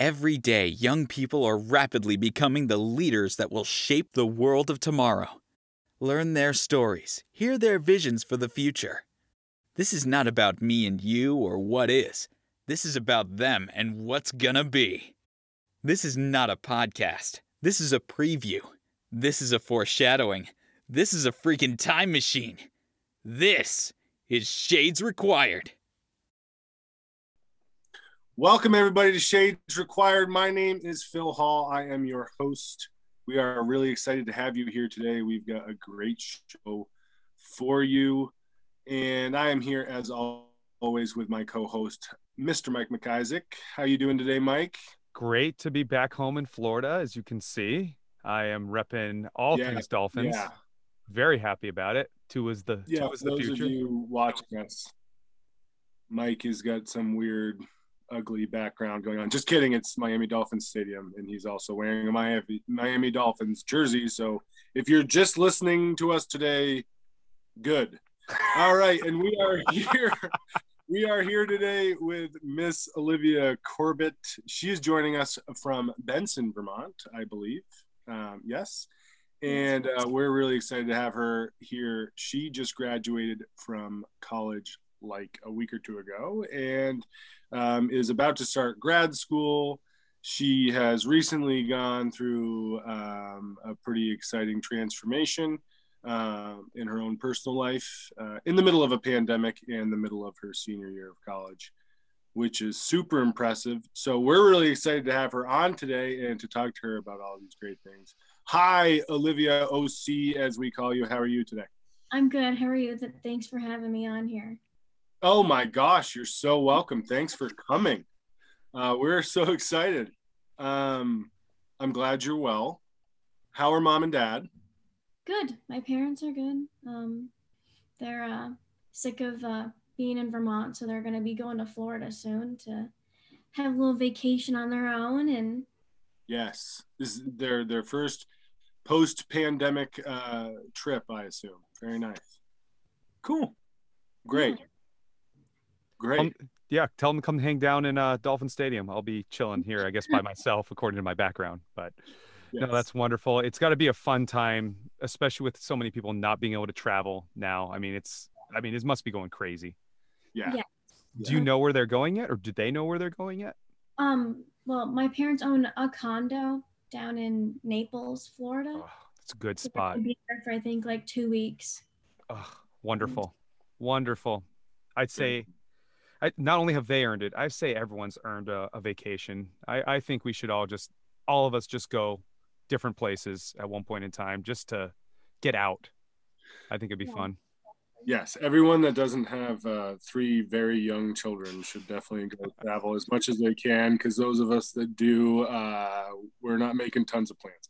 Every day, young people are rapidly becoming the leaders that will shape the world of tomorrow. Learn their stories, hear their visions for the future. This is not about me and you or what is. This is about them and what's gonna be. This is not a podcast. This is a preview. This is a foreshadowing. This is a freaking time machine. This is Shades Required. Welcome, everybody, to Shades Required. My name is Phil Hall. I am your host. We are really excited to have you here today. We've got a great show for you. And I am here, as always, with my co host, Mr. Mike McIsaac. How you doing today, Mike? Great to be back home in Florida, as you can see. I am repping all yeah, things Dolphins. Yeah. Very happy about it. Two is the yeah. Two is the those future. of you watching us, Mike has got some weird ugly background going on. Just kidding. It's Miami Dolphins Stadium, and he's also wearing a Miami Miami Dolphins jersey. So if you're just listening to us today, good. All right, and we are here. we are here today with Miss Olivia Corbett. She is joining us from Benson, Vermont, I believe. Um, yes. And uh, we're really excited to have her here. She just graduated from college like a week or two ago and um, is about to start grad school. She has recently gone through um, a pretty exciting transformation uh, in her own personal life uh, in the middle of a pandemic and the middle of her senior year of college, which is super impressive. So we're really excited to have her on today and to talk to her about all these great things. Hi, Olivia OC, as we call you. How are you today? I'm good. How are you? Thanks for having me on here. Oh my gosh, you're so welcome. Thanks for coming. Uh, we're so excited. Um, I'm glad you're well. How are mom and dad? Good. My parents are good. Um, they're uh, sick of uh, being in Vermont, so they're going to be going to Florida soon to have a little vacation on their own. And yes, this is their their first post pandemic uh, trip, I assume. Very nice. Cool. Great. Yeah. Great. Um, yeah, tell them to come hang down in uh, Dolphin Stadium. I'll be chilling here, I guess, by myself, according to my background. But yes. no, that's wonderful. It's got to be a fun time, especially with so many people not being able to travel now. I mean, it's, I mean, it must be going crazy. Yeah. yeah. Do you know where they're going yet, or do they know where they're going yet? Um. Well, my parents own a condo down in Naples, Florida. Oh, it's a good spot. Be there for I think like two weeks. Oh, wonderful, wonderful. I'd say I, not only have they earned it, I say everyone's earned a, a vacation. I, I think we should all just, all of us just go different places at one point in time just to get out. I think it'd be yeah. fun. Yes, everyone that doesn't have uh, three very young children should definitely go travel as much as they can because those of us that do, uh, we're not making tons of plans.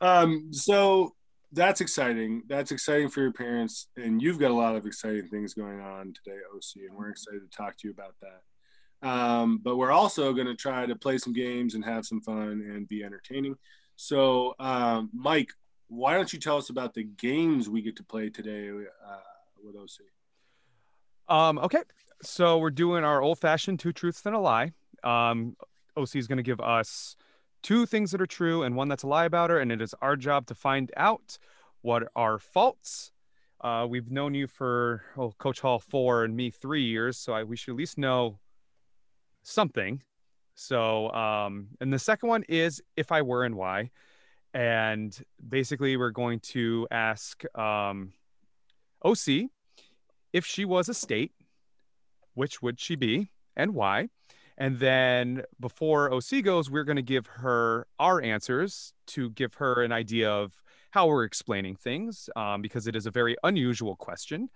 Um, so that's exciting. That's exciting for your parents, and you've got a lot of exciting things going on today, OC, and we're excited to talk to you about that. Um, but we're also going to try to play some games and have some fun and be entertaining. So, um, Mike, why don't you tell us about the games we get to play today uh, with OC? Um, okay, so we're doing our old-fashioned two truths and a lie. Um, OC is going to give us two things that are true and one that's a lie about her. And it is our job to find out what are faults. Uh, we've known you for oh, Coach Hall four and me three years, so I, we should at least know something. So, um, and the second one is if I were and why. And basically, we're going to ask um, OC if she was a state, which would she be and why? And then before OC goes, we're going to give her our answers to give her an idea of how we're explaining things um, because it is a very unusual question.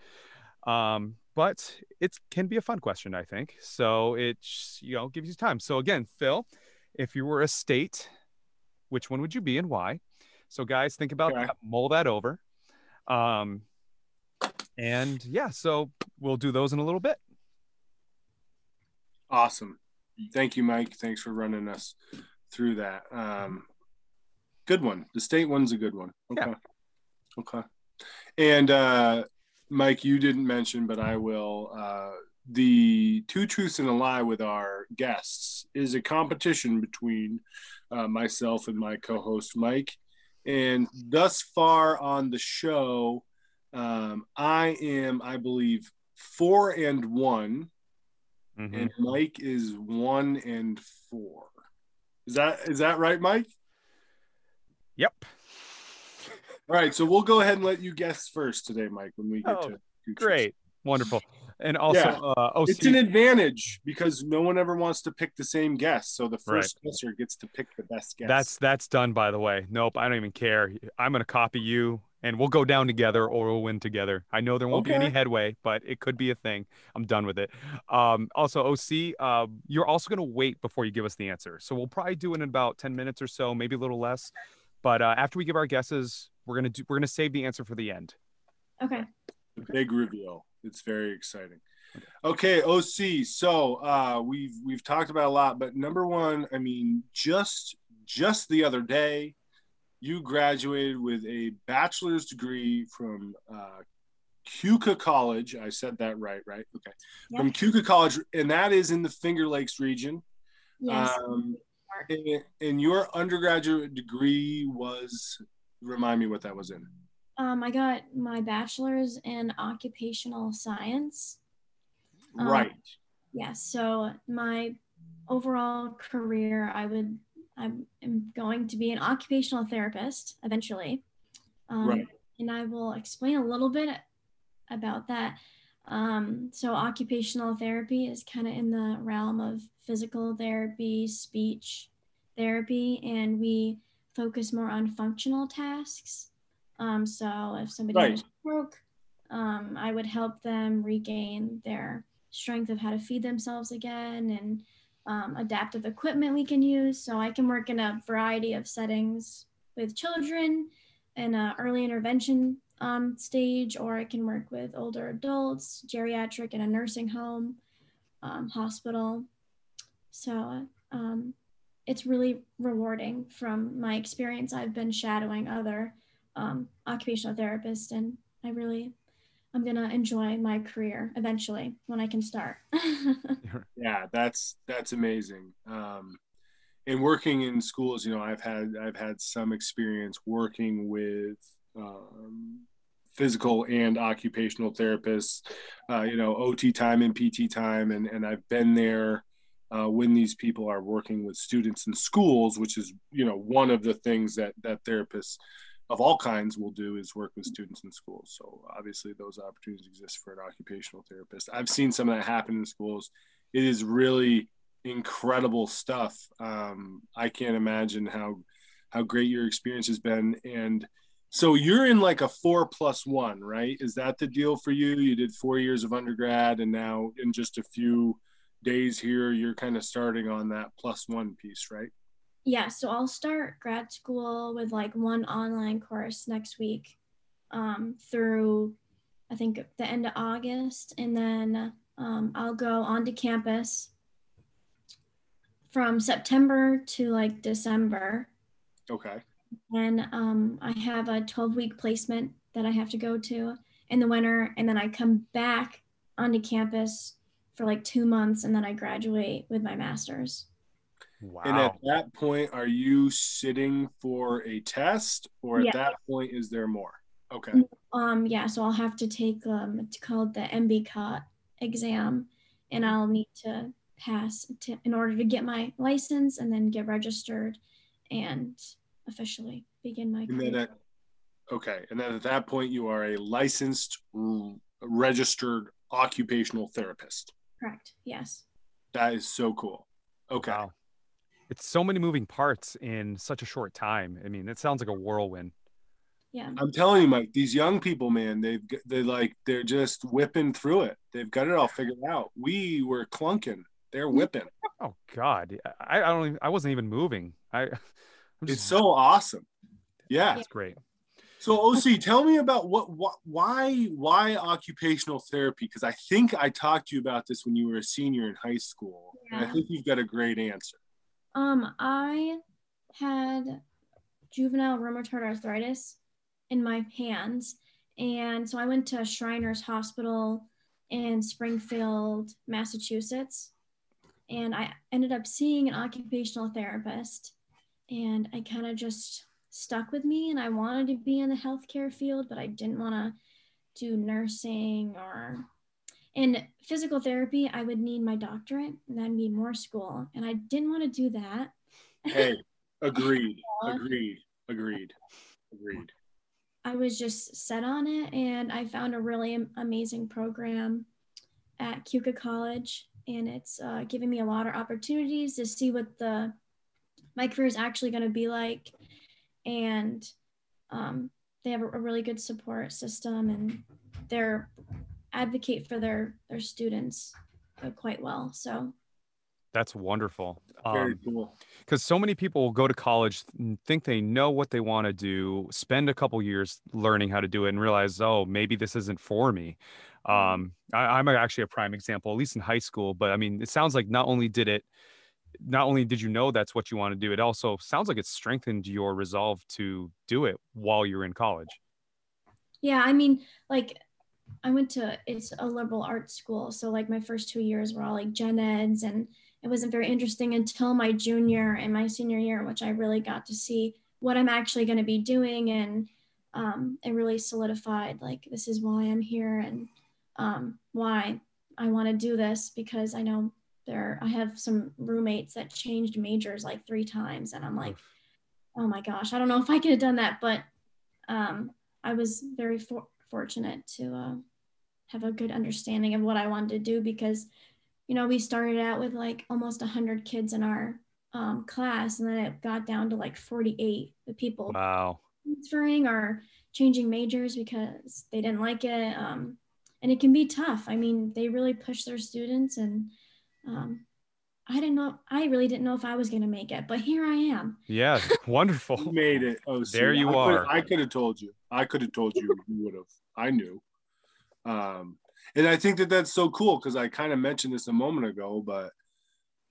Um, but it can be a fun question, I think. So it you know gives you time. So again, Phil, if you were a state, which one would you be and why? So guys, think about okay. that. Mull that over. Um, and yeah, so we'll do those in a little bit. Awesome. Thank you, Mike. Thanks for running us through that. Um, good one. The state one's a good one. Okay. Yeah. Okay. And uh, Mike, you didn't mention, but I will. Uh, the two truths and a lie with our guests is a competition between uh, myself and my co-host Mike. And thus far on the show, um, I am, I believe, four and one, Mhm. and Mike is one and four. Is that is that right, Mike? Yep. All right, so we'll go ahead and let you guess first today, Mike. When we get Oh, to. Great. Wonderful. And also, Yeah. uh, OC, It's an advantage because no one ever wants to pick the same guess. so the first guesser gets to pick the best guess. that's that's done by the way. Nope, I don't even care. I'm gonna copy you, and we'll go down together, or we'll win together. I know there won't be any headway, but it could be a thing. I'm done with it. Um, also, OC, uh, you're also gonna wait before you give us the answer. So we'll probably do it in about 10 minutes or so, maybe a little less. But uh, after we give our guesses, we're gonna do we're gonna save the answer for the end. Okay. a big reveal. It's very exciting. Okay, OC. So uh, we've we've talked about a lot, but number one, I mean, just just the other day, you graduated with a bachelor's degree from uh, Keuka College. I said that right, right? Okay, Yep. from Keuka College, and that is in the Finger Lakes region. Yes. Um, and, and your undergraduate degree was remind me what that was in. Um, I got my bachelor's in occupational science. Um, right. Yes. So my overall career, I would, I am going to be an occupational therapist eventually. Um, Right. And I will explain a little bit about that. Um, so occupational therapy is kind of in the realm of physical therapy, speech therapy, and we focus more on functional tasks. Um, so if somebody Right. has stroke, um, I would help them regain their strength of how to feed themselves again and um, adaptive equipment we can use. So I can work in a variety of settings with children in an early intervention um, stage, or I can work with older adults, geriatric in a nursing home, um, hospital. So um, it's really rewarding from my experience. I've been shadowing other um, occupational therapists, and I really, I'm gonna enjoy my career eventually when I can start. yeah that's that's amazing um and working in schools you know i've had i've had some experience working with um physical and occupational therapists uh, you know ot time and pt time and and i've been there uh, when these people are working with students in schools which is you know one of the things that that therapists of all kinds will do is work with students in schools so obviously those opportunities exist for an occupational therapist i've seen some of that happen in schools it is really incredible stuff. Um, I can't imagine how how great your experience has been. And so you're in like a four plus one, right? Is that the deal for you? You did four years of undergrad, and now in just a few days here, you're kind of starting on that plus one piece, right? Yeah, so I'll start grad school with like one online course next week um, through I think the end of August, and then um, I'll go onto campus from September to like December. Okay. And um, I have a 12 week placement that I have to go to in the winter. And then I come back onto campus for like two months and then I graduate with my master's. Wow. And at that point, are you sitting for a test, or at that point, is there more? Okay. Um, yeah, so I'll have to take um, it's called the NBCOT exam and I'll need to pass to, in order to get my license and then get registered and officially begin my And then at okay, and then at that point, you are a licensed, r- registered occupational therapist. Correct. Yes. That is so cool. Okay. Wow. It's so many moving parts in such a short time. I mean, it sounds like a whirlwind. Yeah. I'm telling you, Mike, these young people, man, they've they like they're just whipping through it. They've got it all figured out. We were clunking. They're whipping. Oh God, I, I don't even, I wasn't even moving. I, I'm It's so awesome. Yeah. it's great. So OC, tell me about what, what why why occupational therapy? Because I think I talked to you about this when you were a senior in high school. And I think you've got a great answer. Um, I had juvenile rheumatoid arthritis in my hands, and so I went to Shriners Hospital in Springfield, Massachusetts. And I ended up seeing an occupational therapist, and I kind of just stuck with me. And I wanted to be in the healthcare field, but I didn't want to do nursing or in physical therapy. I would need my doctorate, and that'd be more school, and I didn't want to do that. Hey, agreed, agreed, agreed, agreed. I was just set on it, and I found a really amazing program at Keuka College, and it's uh, giving me a lot of opportunities to see what the my career is actually going to be like, and um, they have a, a really good support system, and they're advocate for their their students uh, quite well. So that's wonderful. Very Um, cool. because so many people will go to college and think they know what they want to do spend a couple years learning how to do it and realize oh maybe this isn't for me um, I, i'm actually a prime example at least in high school but i mean it sounds like not only did it not only did you know that's what you want to do it also sounds like it strengthened your resolve to do it while you're in college yeah, I mean, like I went to it's a liberal arts school, so like my first two years were all like gen eds, and it wasn't very interesting until my junior and my senior year, which I really got to see what I'm actually going to be doing, and um, it really solidified like this is why I'm here and um, why I want to do this because I know there I have some roommates that changed majors like three times, and I'm like, oh my gosh, I don't know if I could have done that, but um, I was very for- fortunate to uh, have a good understanding of what I wanted to do because, you know, we started out with like almost 100 kids in our um, class, and then it got down to like 48 the people wow transferring or changing majors because they didn't like it. Um, and it can be tough. I mean, they really push their students, and um, I didn't know, I really didn't know if I was going to make it, but here I am. yeah wonderful You made it. Oh, There you I could- are. I could have told you. I could have told you. You would have. I knew. Um, and I think that that's so cool because I kind of mentioned this a moment ago, but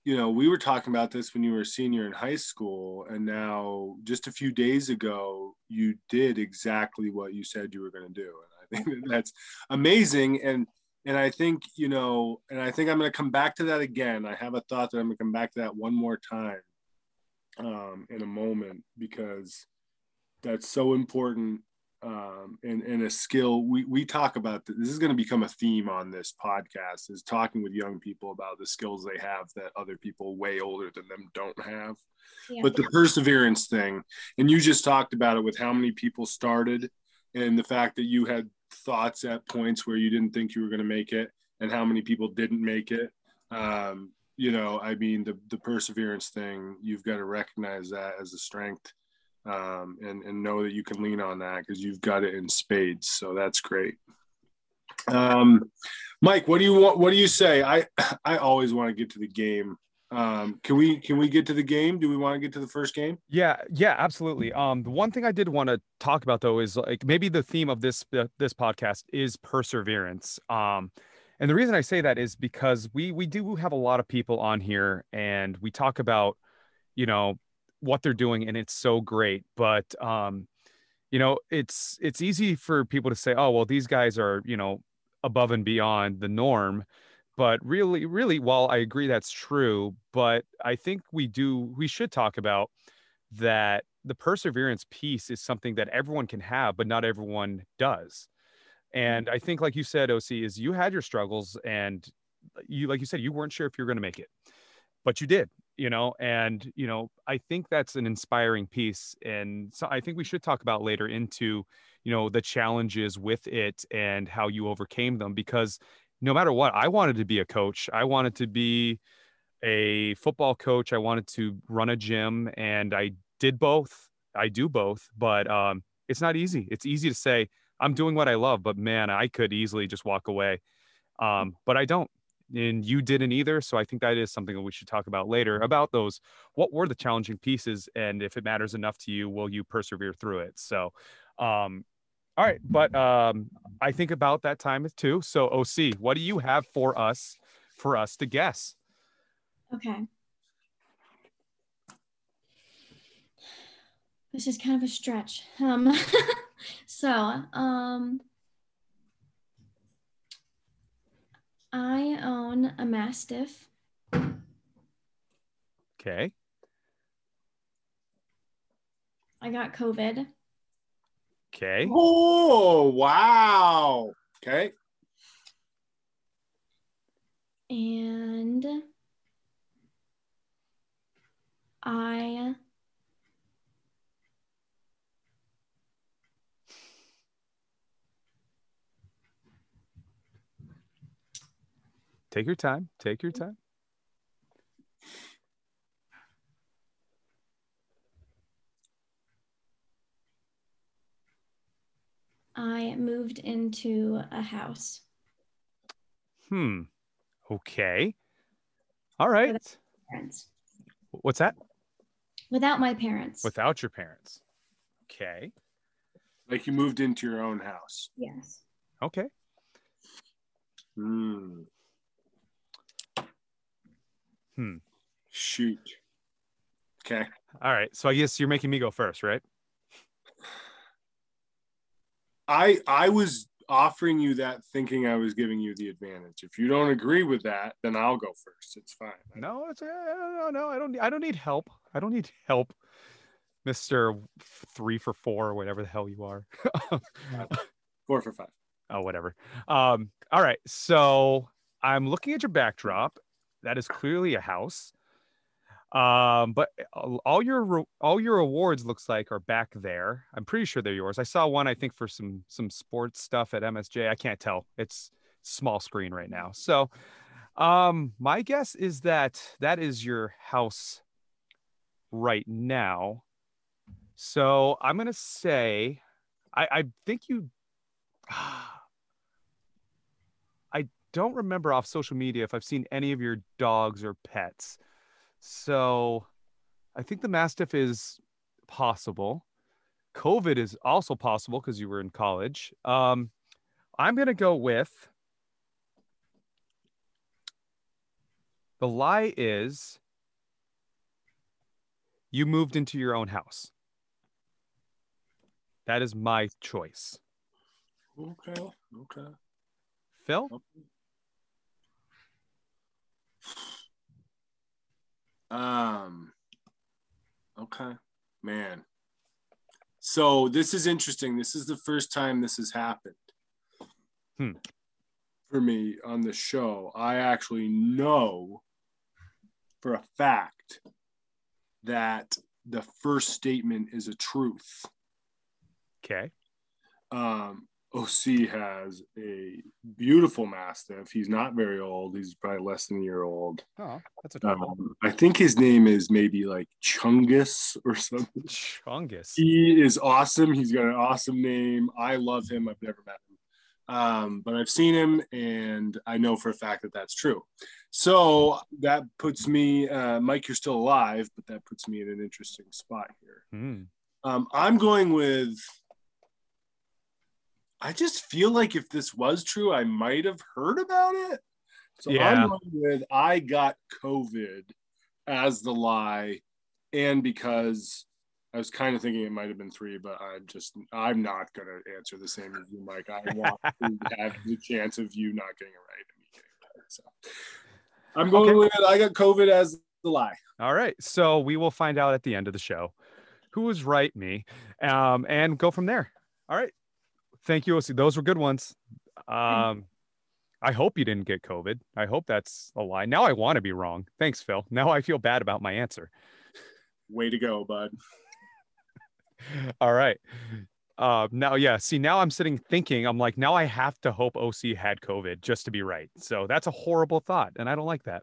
you know, we were talking about this when you were a senior in high school, and now just a few days ago, you did exactly what you said you were going to do, and I think that that's amazing. And and I think you know, and I think I'm going to come back to that again. I have a thought that I'm going to come back to that one more time um, in a moment because that's so important um, and, and a skill we, we talk about th- this is going to become a theme on this podcast is talking with young people about the skills they have that other people way older than them don't have. Yeah. but the perseverance thing and you just talked about it with how many people started and the fact that you had thoughts at points where you didn't think you were going to make it and how many people didn't make it. Um, you know i mean the, the perseverance thing you've got to recognize that as a strength um, and, and know that you can lean on that because you've got it in spades so that's great. Um, mike what do you want what do you say? I i always want to get to the game. Um, can we can we get to the game? Do we want to get to the first game? Yeah, yeah, absolutely. Um, the one thing I did want to talk about though is like maybe the theme of this uh, this podcast is perseverance. Um, and the reason I say that is because we we do have a lot of people on here, and we talk about, you know, what they're doing, and it's so great. But um, you know, it's it's easy for people to say, oh, well, these guys are you know above and beyond the norm. But really really while i agree that's true but i think we do we should talk about that the perseverance piece is something that everyone can have but not everyone does. And i think like you said oc is you had your struggles and you like you said you weren't sure if you were going to make it but you did you know and you know i think that's an inspiring piece and so i think we should talk about later into you know the challenges with it and how you overcame them because no matter what i wanted to be a coach. I wanted to be a football coach. I wanted to run a gym and i did both. I do both but um, it's not easy. It's easy to say i'm doing what i love but man i could easily just walk away um, but i don't and you didn't either so i think that is something that we should talk about later about those what were the challenging pieces and if it matters enough to you will you persevere through it so um, all right, but um, I think about that time too. So, OC, what do you have for us for us to guess? Okay. This is kind of a stretch. Um, so, um, I own a Mastiff. Okay. I got COVID. Okay. Oh, wow. Okay. And I Take your time. Take your time. I moved into a house. Hmm. Okay. All right. Parents. What's that? Without my parents. Without your parents. Okay. Like you moved into your own house. yes. Okay. Hmm. Hmm. Shoot. Okay. All right. So I guess you're making me go first, right? I I was offering you that thinking I was giving you the advantage. If you don't agree with that, then I'll go first. It's fine. No, it's uh, no, no. I don't. I don't need help. I don't need help, Mister Three for Four or whatever the hell you are. Four for five. oh, whatever. Um. All right. So I'm looking at your backdrop. That is clearly a house. Um, but all all your all your awards looks like are back there. I'm pretty sure they're yours. I saw one, I think, for some some sports stuff at MSJ. I can't tell. It's small screen right now. So, um, my guess is that that is your house right now. So I'm gonna say, I I think you. Don't remember off social media if I've seen any of your dogs or pets. So I think the Mastiff is possible. COVID is also possible because you were in college. Um, I'm going to go with the lie is you moved into your own house. That is my choice. Okay. Okay. Phil? Um. Okay, man. So this is interesting. This is the first time this has happened. Hmm. For me on the show, I actually know for a fact that the first statement is a truth. Okay. Um, OC has a beautiful mastiff. He's not very old. He's probably less than a year old. Oh, that's a Um, I think his name is maybe like Chungus or something. Chungus. He is awesome. He's got an awesome name. I love him. I've never met him, um, but I've seen him, and I know for a fact that that's true. So that puts me, uh, Mike. You're still alive, but that puts me in an interesting spot here. Hmm. Um, I'm going with. I just feel like if this was true, I might have heard about it. So Yeah. I'm going with I got COVID as the lie, and because I was kind of thinking it might have been three, but I'm just I'm not gonna answer the same as you, Mike. I want to have the chance of you not getting it right. and me getting it right. So I'm going Okay. with I got COVID as the lie. All right. So we will find out at the end of the show who was right, me, um, and go from there. All right. Thank you, OC. Those were good ones. Um, I hope you didn't get COVID. I hope that's a lie. Now I want to be wrong. Thanks, Phil. Now I feel bad about my answer. Way to go, bud. All right. Uh, now, yeah. See, now I'm sitting thinking, I'm like, now I have to hope OC had COVID just to be right. So that's a horrible thought, and I don't like that.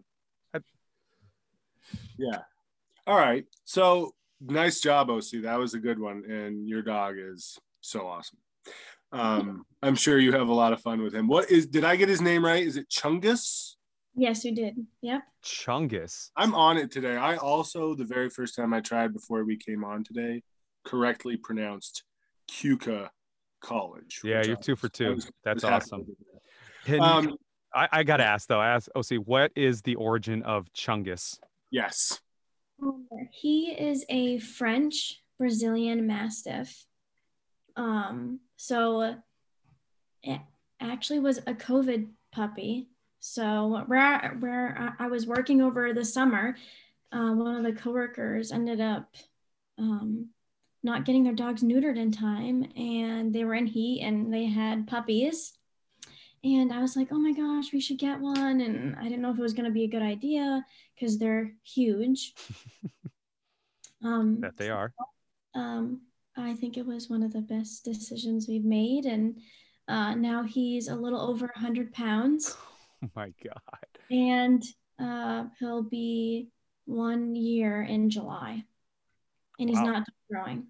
Yeah. All right. So nice job, OC. That was a good one. And your dog is so awesome. Um, I'm sure you have a lot of fun with him. What is did I get his name right? Is it Chungus? Yes, you did. Yep. Chungus. I'm on it today. I also, the very first time I tried before we came on today, correctly pronounced Keuka College. Yeah, you're I two for two. was- That's awesome. with that. Can- Um, I, I gotta ask though. Ask OC, what is the origin of Chungus? yes. He is a French Brazilian Mastiff. Um, so it actually was a COVID puppy. So where where I was working over the summer, uh, one of the coworkers ended up um, not getting their dogs neutered in time, and they were in heat and they had puppies. And I was like, oh my gosh, we should get one. And I didn't know if it was going to be a good idea because they're huge. um, that they are. Um, I think it was one of the best decisions we've made. And uh, now he's a little over 100 pounds. Oh my God. And uh, he'll be one year in July. And he's wow. not growing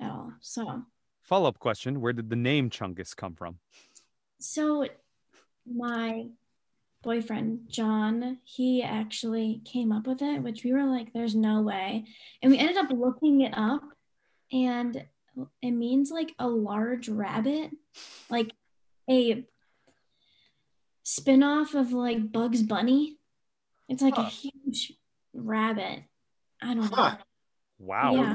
at all. So, follow up question Where did the name Chungus come from? So, my boyfriend, John, he actually came up with it, which we were like, there's no way. And we ended up looking it up, and it means like a large rabbit, like a spin-off of like Bugs Bunny. It's like huh. a huge rabbit. I don't huh. know. Wow. Yeah.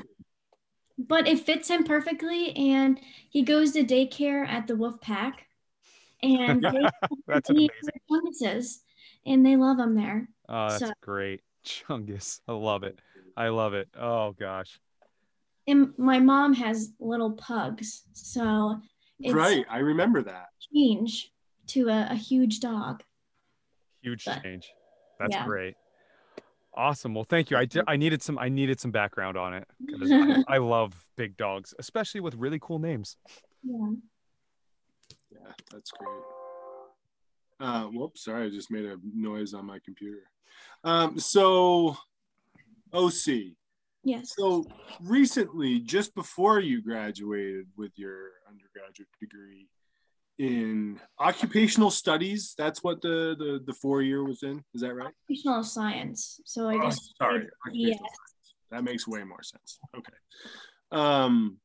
But it fits him perfectly and he goes to daycare at the Wolf Pack. And that's amazing. and they love him there. Oh, that's so. great. Chungus. I love it. I love it. Oh gosh. And my mom has little pugs. So right. I remember that. Change to a, a huge dog. Huge but, change. That's yeah. great. Awesome. Well, thank you. I did, I needed some I needed some background on it because I, I, love big dogs, especially with really cool names. Yeah. Yeah, that's great. Uh, whoops, sorry, I just made a noise on my computer. Um, so, OC. Yes. So recently, just before you graduated with your undergraduate degree, in occupational studies. That's what the the, the four year was in. Is that right? Occupational science. So I oh, sorry. Yes. That makes way more sense. Okay. Um,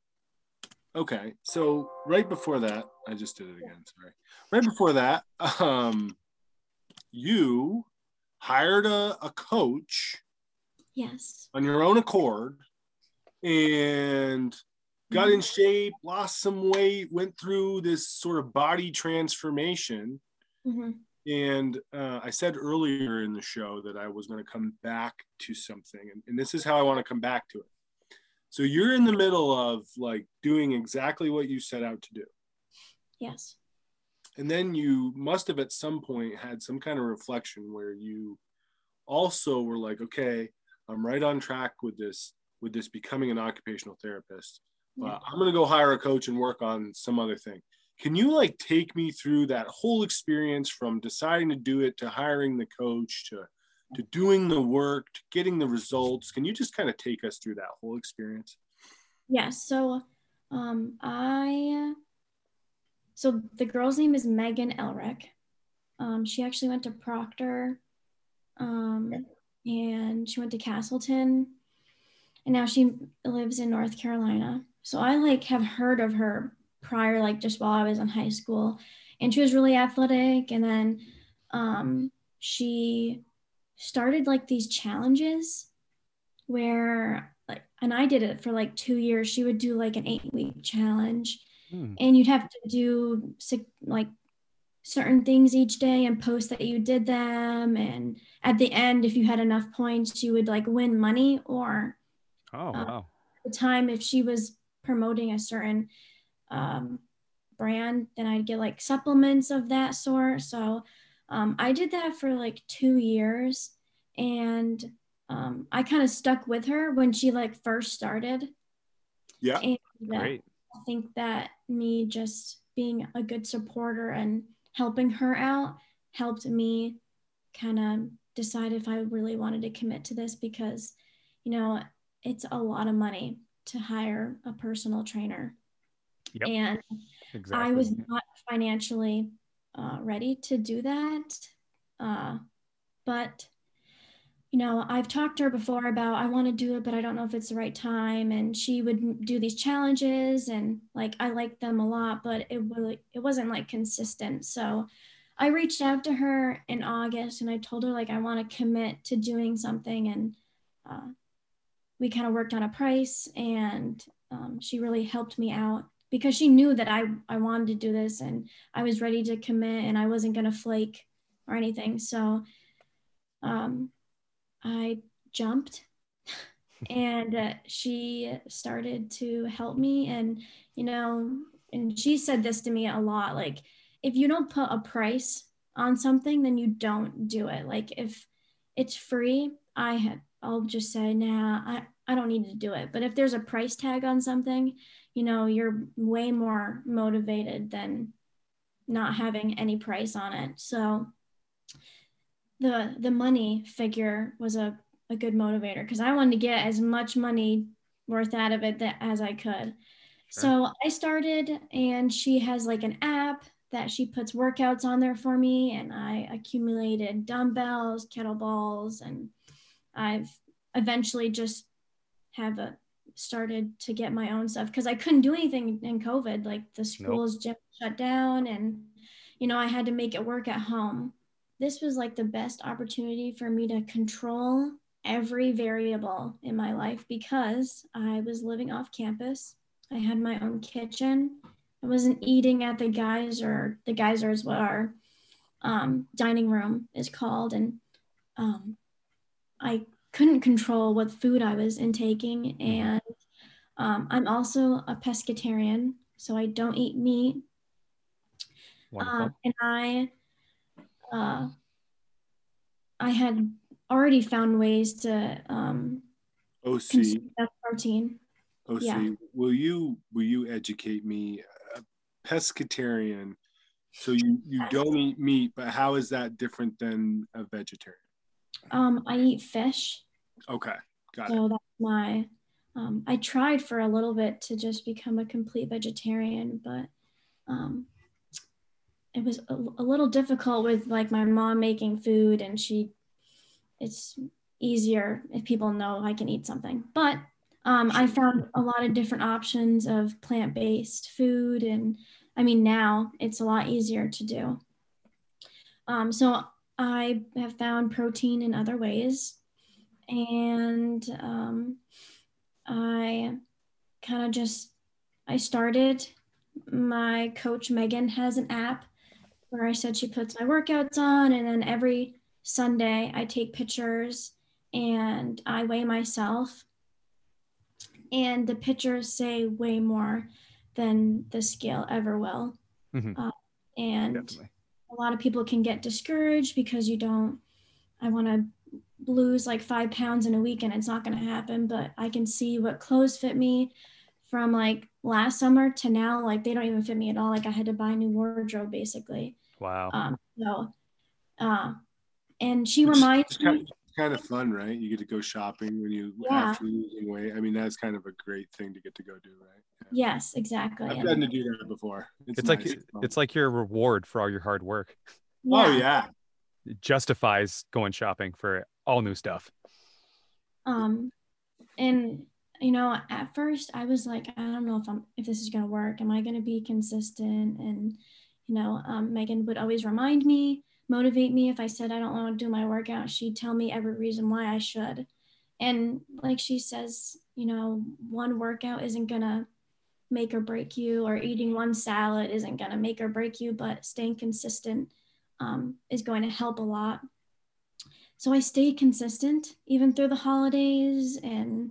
okay. So right before that, I just did it again. Sorry. Right before that, um, you hired a, a coach. Yes. On your own accord, and got in shape, lost some weight, went through this sort of body transformation. Mm-hmm. And uh, I said earlier in the show that I was going to come back to something, and, and this is how I want to come back to it. So you're in the middle of like doing exactly what you set out to do. Yes. And then you must have at some point had some kind of reflection where you also were like, okay, I'm right on track with this, with this becoming an occupational therapist uh, I'm gonna go hire a coach and work on some other thing. Can you like take me through that whole experience from deciding to do it to hiring the coach to to doing the work to getting the results? Can you just kind of take us through that whole experience? Yes. So um, I so the girl's name is Megan Elric. Um, she actually went to Proctor um, and she went to Castleton and now she lives in North Carolina. So I like have heard of her prior, like just while I was in high school, and she was really athletic. And then um, she started like these challenges where like, and I did it for like two years. She would do like an eight week challenge, hmm. and you'd have to do like certain things each day and post that you did them. And at the end, if you had enough points, you would like win money or. Oh uh, wow! the time, if she was promoting a certain um, brand, then I'd get like supplements of that sort. So um, I did that for like two years, and um, I kind of stuck with her when she like first started. Yeah, and, uh, great. I think that me just being a good supporter and helping her out helped me kind of decide if I really wanted to commit to this because, you know, it's a lot of money to hire a personal trainer. Yep. And exactly. I was not financially uh, ready to do that. Uh, but, you know, I've talked to her before about I want to do it, but I don't know if it's the right time. And she would do these challenges, and like I liked them a lot, but it really it wasn't like consistent. So I reached out to her in August, and I told her like I want to commit to doing something, and uh, we kind of worked on a price and um, she really helped me out because she knew that I, I wanted to do this and I was ready to commit and I wasn't to flake or anything. So um, I jumped and uh, she started to help me. And, you know, and she said this to me a lot like, if you don't put a price on something, then you don't do it. Like, if it's free, I had, I'll just say, nah, I, I don't need to do it. But if there's a price tag on something, you know, you're way more motivated than not having any price on it. So the the money figure was a, a good motivator because I wanted to get as much money worth out of it that, as I could. Sure. So I started and she has like an app that she puts workouts on there for me and I accumulated dumbbells, kettlebells and I've eventually just have a started to get my own stuff because I couldn't do anything in COVID. Like the schools nope. gym shut down and you know I had to make it work at home this was like the best opportunity for me to control every variable in my life because I was living off campus. I had my own kitchen. I wasn't eating at the geyser. The geyser is what our um, dining room is called. And um, I couldn't control what food I was intaking. And um, I'm also a pescatarian, so I don't eat meat. Um, and I uh, I had already found ways to um, OC that protein. OC, yeah. will you will you educate me? A pescatarian, so you you don't eat meat, but how is that different than a vegetarian? Um, I eat fish. Okay, got so it. So that's my. Um, I tried for a little bit to just become a complete vegetarian, but um, it was a, a little difficult with like my mom making food and she it's easier if people know I can eat something. But um, I found a lot of different options of plant based food. And I mean, now it's a lot easier to do. Um, so I have found protein in other ways. And um, I kind of just, I started. My coach Megan has an app where I said she puts my workouts on, and then every Sunday I take pictures and I weigh myself. And the pictures say way more than the scale ever will. Mm-hmm. Uh, and Definitely. a lot of people can get discouraged because you don't, I want to lose like five pounds in a week and it's not going to happen. But I can see what clothes fit me from like last summer to now. Like they don't even fit me at all. Like I had to buy a new wardrobe basically. Wow. Um, so, uh, and she reminds it's kind, of, kind of fun, right? You get to go shopping when you yeah. after losing weight. I mean, that's kind of a great thing to get to go do, right? Yeah. Yes, exactly. I've gotten to do that before. It's, it's nice. like it's like your reward for all your hard work. Yeah. Oh yeah. It justifies going shopping for all new stuff. Um, and you know, at first I was like, I don't know if I'm if this is gonna work. Am I gonna be consistent? And you know, um, Megan would always remind me, motivate me. If I said I don't want to do my workout, she'd tell me every reason why I should. And like she says, you know, one workout isn't gonna make or break you, or eating one salad isn't gonna make or break you, but staying consistent um, is going to help a lot. So I stayed consistent even through the holidays and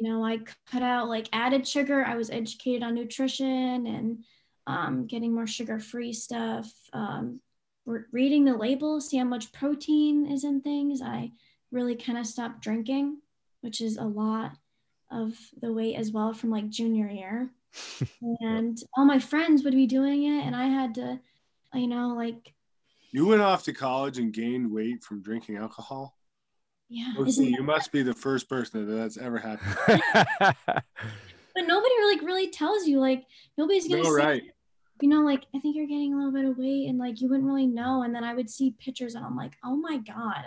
you know i cut out like added sugar i was educated on nutrition and um, getting more sugar-free stuff, um, re- reading the label, see how much protein is in things. I really kind of stopped drinking, which is a lot of the weight as well from like junior year. and all my friends would be doing it, and I had to, you know, like. You went off to college and gained weight from drinking alcohol. Yeah. You must be the first person that that's ever happened. but nobody like really tells you like nobody's gonna no, say, right you know, like I think you're getting a little bit of weight and like you wouldn't really know. And then I would see pictures and I'm like, oh my God.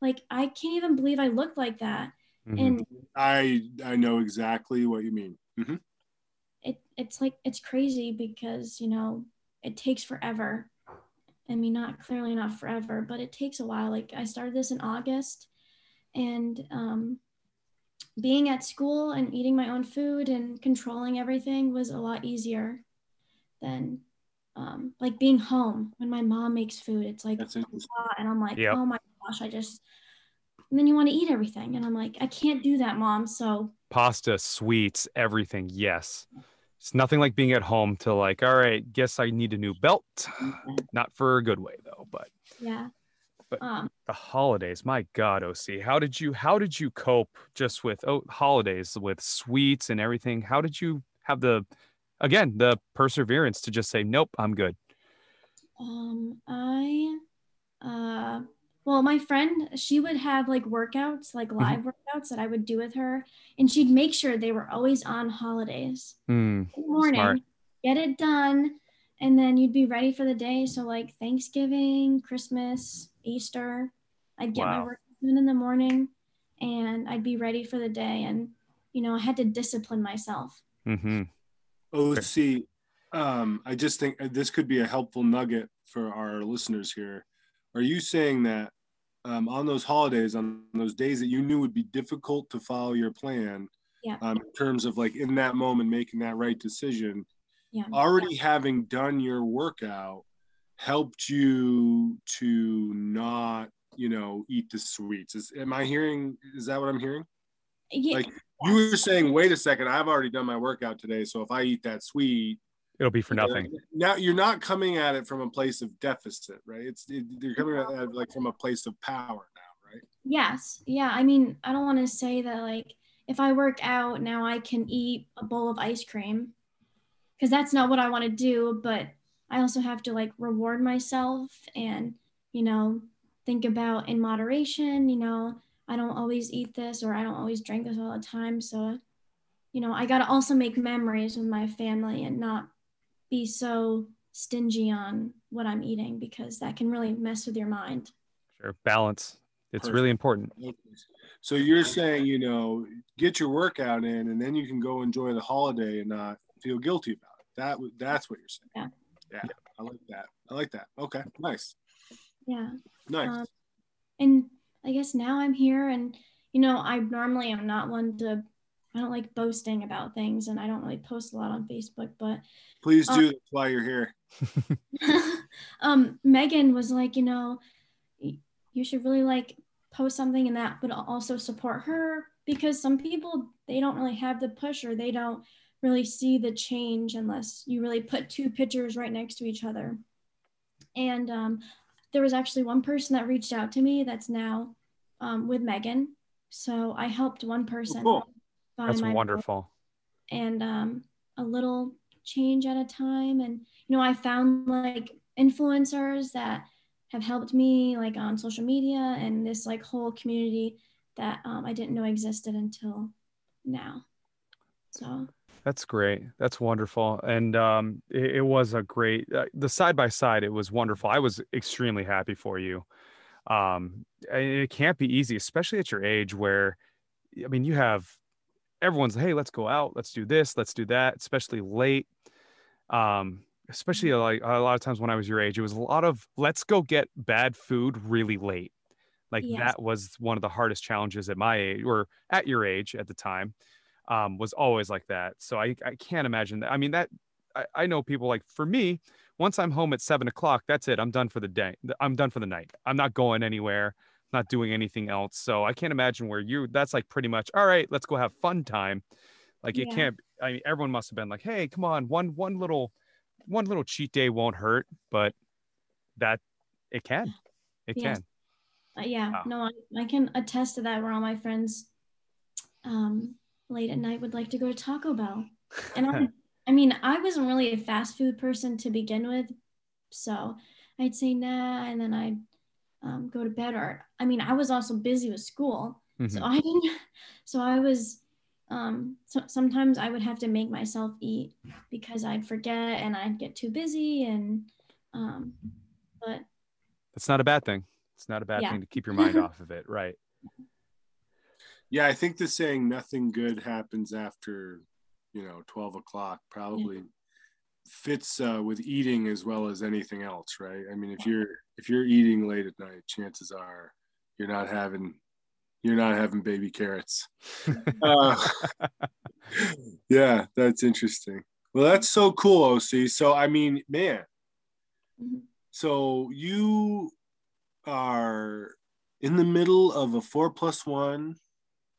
Like I can't even believe I looked like that. Mm-hmm. And I I know exactly what you mean. Mm-hmm. It it's like it's crazy because you know it takes forever. I mean, not clearly not forever, but it takes a while. Like I started this in August, and um, being at school and eating my own food and controlling everything was a lot easier than um, like being home when my mom makes food. It's like That's interesting. hot, and I'm like, Yep. oh my gosh, I just. And then you want to eat everything, and I'm like, I can't do that, mom. So Pasta, sweets, everything. Yes. It's nothing like being at home to like, all right, guess I need a new belt. Not for a good way though, but yeah. But- um, the holidays, my God, OC, how did you how did you cope just with oh holidays with sweets and everything? How did you have the again the perseverance to just say, Nope, I'm good. Um, I, uh, well, my friend, she would have like workouts, like live workouts that I would do with her, and she'd make sure they were always on holidays. In morning, Smart. get it done, and then you'd be ready for the day. So like Thanksgiving, Christmas, Easter, I'd get my work done in the morning, and I'd be ready for the day. And you know, I had to discipline myself. hmm Oh, see, um, I just think this could be a helpful nugget for our listeners here. Are you saying that um, on those holidays, on those days that you knew would be difficult to follow your plan, Yeah. um, in terms of like in that moment making that right decision, Yeah. already having done your workout helped you to not, you know, eat the sweets? Is am I hearing? Is that what I'm hearing? Yeah. Like you were saying, wait a second, I've already done my workout today, so if I eat that sweet, It'll be for nothing. now you're not coming at it from a place of deficit, right? It's it, you're coming at it like from a place of power now, right? Yes. Yeah. I mean, I don't want to say that like if I work out now I can eat a bowl of ice cream because that's not what I want to do, but I also have to like reward myself and, you know, think about in moderation, you know, I don't always eat this or I don't always drink this all the time. So, you know, I got to also make memories with my family and not be so stingy on what I'm eating because that can really mess with your mind. Sure. Balance. It's Perfect. really important. So you're saying, you know, get your workout in, and then you can go enjoy the holiday and not feel guilty about it. That that's what you're saying. Yeah. Yeah, I like that. I like that. Okay, nice, Yeah. nice. Um, and I guess now I'm here, and you know, I normally am not one to, I don't like boasting about things, and I don't really post a lot on Facebook. But Please do that's why you're here. um, Megan was like, you know, you should really like post something, and that would also support her because some people they don't really have the push, or they don't really see the change unless you really put two pictures right next to each other. And um, there was actually one person that reached out to me that's now um, with Megan. So I helped one person. cool. That's my goal wonderful. And um, a little change at a time. And, you know, I found like influencers that have helped me like on social media and this like whole community that um, I didn't know existed until now. So That's great. That's wonderful. And um, it, it was a great, uh, the side by side, it was wonderful. I was extremely happy for you. Um, it can't be easy, especially at your age where, I mean, you have everyone's, hey, let's go out, let's do this, let's do that, especially late. Um, especially like a lot of times when I was your age, it was a lot of let's go get bad food really late. Like Yes. that was one of the hardest challenges at my age or at your age at the time um, was always like that. So I, I can't imagine that. I mean, that I, I know people like for me, once I'm home at seven o'clock, that's it. I'm done for the day. I'm done for the night. I'm not going anywhere, not doing anything else. So I can't imagine where you, that's like pretty much, all right, let's go have fun time. Like it Yeah. can't, I mean, everyone must have been like, hey, come on, one, one little, one little cheat day won't hurt, but that it can, it Yes. can. Uh, yeah, Wow. no, I, I can attest to that. Where all my friends, um, late at night would like to go to Taco Bell, and I, I mean, I wasn't really a fast food person to begin with, so I'd say nah, and then I'd um, go to bed. Or I mean, I was also busy with school, so Mhm. I didn't. So I was. Um, so sometimes I would have to make myself eat because I'd forget and I'd get too busy and um, but that's not a bad thing. It's not a bad Yeah. thing to keep your mind off of it. Right. Yeah, I think the saying "nothing good happens after," you know, twelve o'clock probably fits uh, with eating as well as anything else, right? I mean, if you're if you're eating late at night, chances are you're not having you're not having baby carrots. Uh, yeah, that's interesting. Well, that's so cool, OC. So, I mean, man, Mhm. So you are in the middle of a four plus one.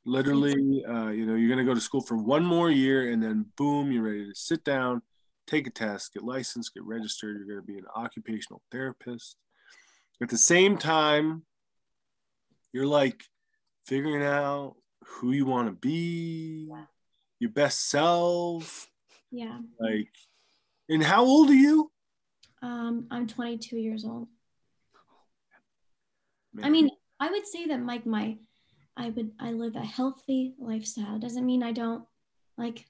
Literally, uh, you know, you're going to go to school for one more year, and then boom, you're ready to sit down, take a test, get licensed, get registered. You're going to be an occupational therapist. At the same time, you're like figuring out who you want to be, your best self. Yeah. Like, and how old are you? Um, I'm 22 years old. I mean, I would say that like my, I would I live a healthy lifestyle. Doesn't mean I don't like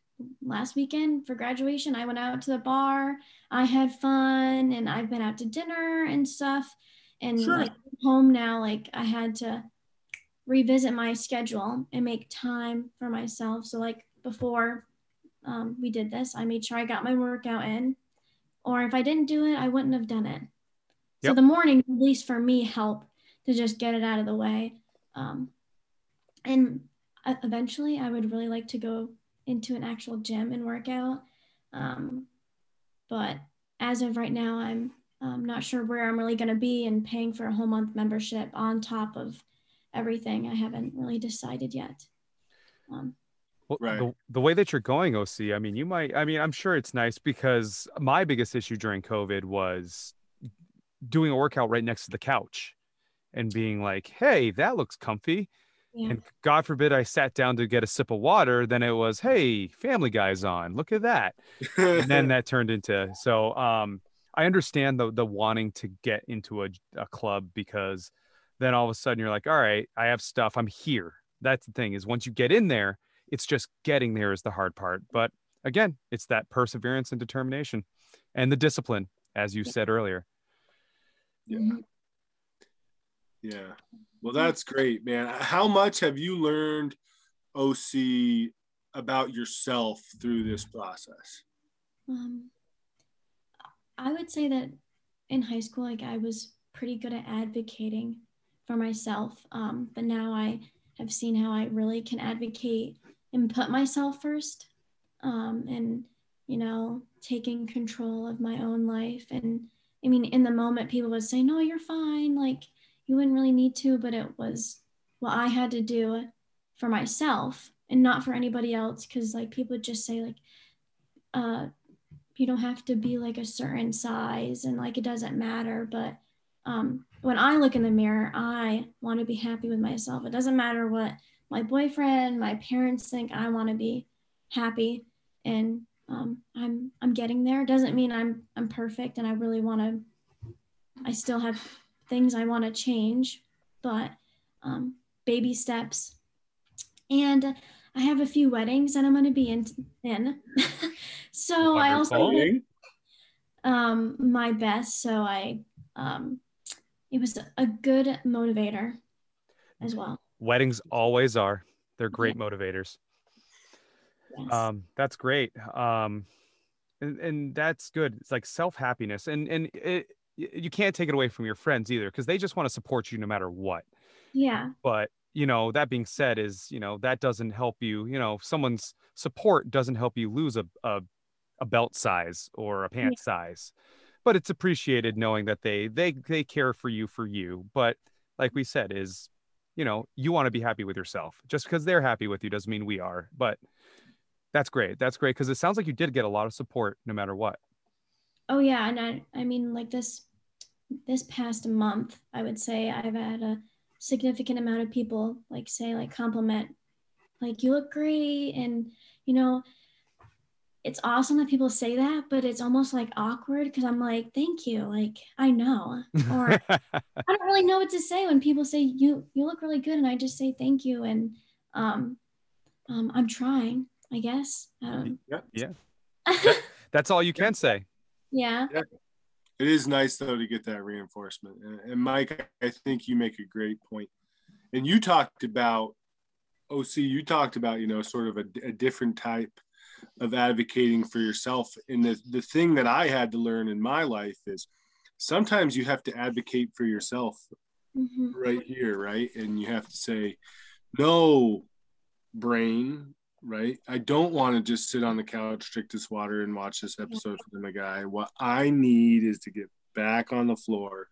last weekend for graduation. I went out to the bar. I had fun, and I've been out to dinner and stuff. And Sure. like home now, like I had to revisit my schedule and make time for myself. So like before um, we did this, I made sure I got my workout in, or if I didn't do it, I wouldn't have done it. So the morning, at least for me, help to just get it out of the way. Um, and eventually, I would really like to go into an actual gym and work out. Um, but as of right now, I'm um, not sure where I'm really going to be and paying for a whole month membership on top of everything. I haven't really decided yet. Um, Well, Right. the, the way that you're going, OC, I mean, you might, I mean, I'm sure it's nice because my biggest issue during COVID was doing a workout right next to the couch and being like, hey, that looks comfy. Yeah. And God forbid I sat down to get a sip of water. Then it was, hey, Family Guy's on. Look at that. And then that turned into, so um, I understand the, the wanting to get into a, a club because then all of a sudden you're like, all right, I have stuff. I'm here. That's the thing is once you get in there, it's just getting there is the hard part. But again, it's that perseverance and determination and the discipline, as you said earlier. Yeah. Yeah. Well, that's great, man. How much have you learned, OC, about yourself through this process? Um, I would say that in high school, like I was pretty good at advocating for myself. Um, but now I have seen how I really can advocate and put myself first. Um, and you know, taking control of my own life. And I mean, in the moment, people would say, "No, you're fine. Like you wouldn't really need to," but it was what I had to do for myself and not for anybody else. Because like people just say, like, uh, you don't have to be like a certain size and like it doesn't matter. But um, when i look in the mirror i want to be happy with myself. It doesn't matter what my boyfriend my parents think i want to be happy. And um, i'm i'm getting there. Doesn't mean i'm i'm perfect and i really want to i still have things i want to change but um, baby steps and i have a few weddings that i'm going to be in, in. so i also Wonderful. um, my best. So I, um, it was a good motivator as well. Weddings always are. They're great motivators. Yes. Um, that's great. Um, and, and that's good. It's like self happiness, and and it, you can't take it away from your friends either because they just want to support you no matter what. yeah. But you know, that being said, is you know that doesn't help you. You know, someone's support doesn't help you lose a a, a belt size or a pant size, but it's appreciated knowing that they they they care for you for you. But like we said, is you know you want to be happy with yourself. Just because they're happy with you doesn't mean we are. But that's great. That's great because it sounds like you did get a lot of support no matter what. Oh yeah. And I, I mean, like this, this past month, I would say I've had a significant amount of people like say like compliment, like you look great, and you know, it's awesome that people say that, but it's almost like awkward because I'm like, thank you, like I know, or I don't really know what to say when people say you you look really good, and I just say thank you, and um, um I'm trying, I guess. Um, Yeah. that's all you can say. Yeah. It is nice though to get that reinforcement. And, Mike, I think you make a great point. And you talked about OC. You talked about you know sort of a, a different type of advocating for yourself. And the the thing that I had to learn in my life is sometimes you have to advocate for yourself hmm right here, right? And you have to say, no, brain, right? I don't want to just sit on the couch, drink this water, and watch this episode from the guy. What I need is to get back on the floor,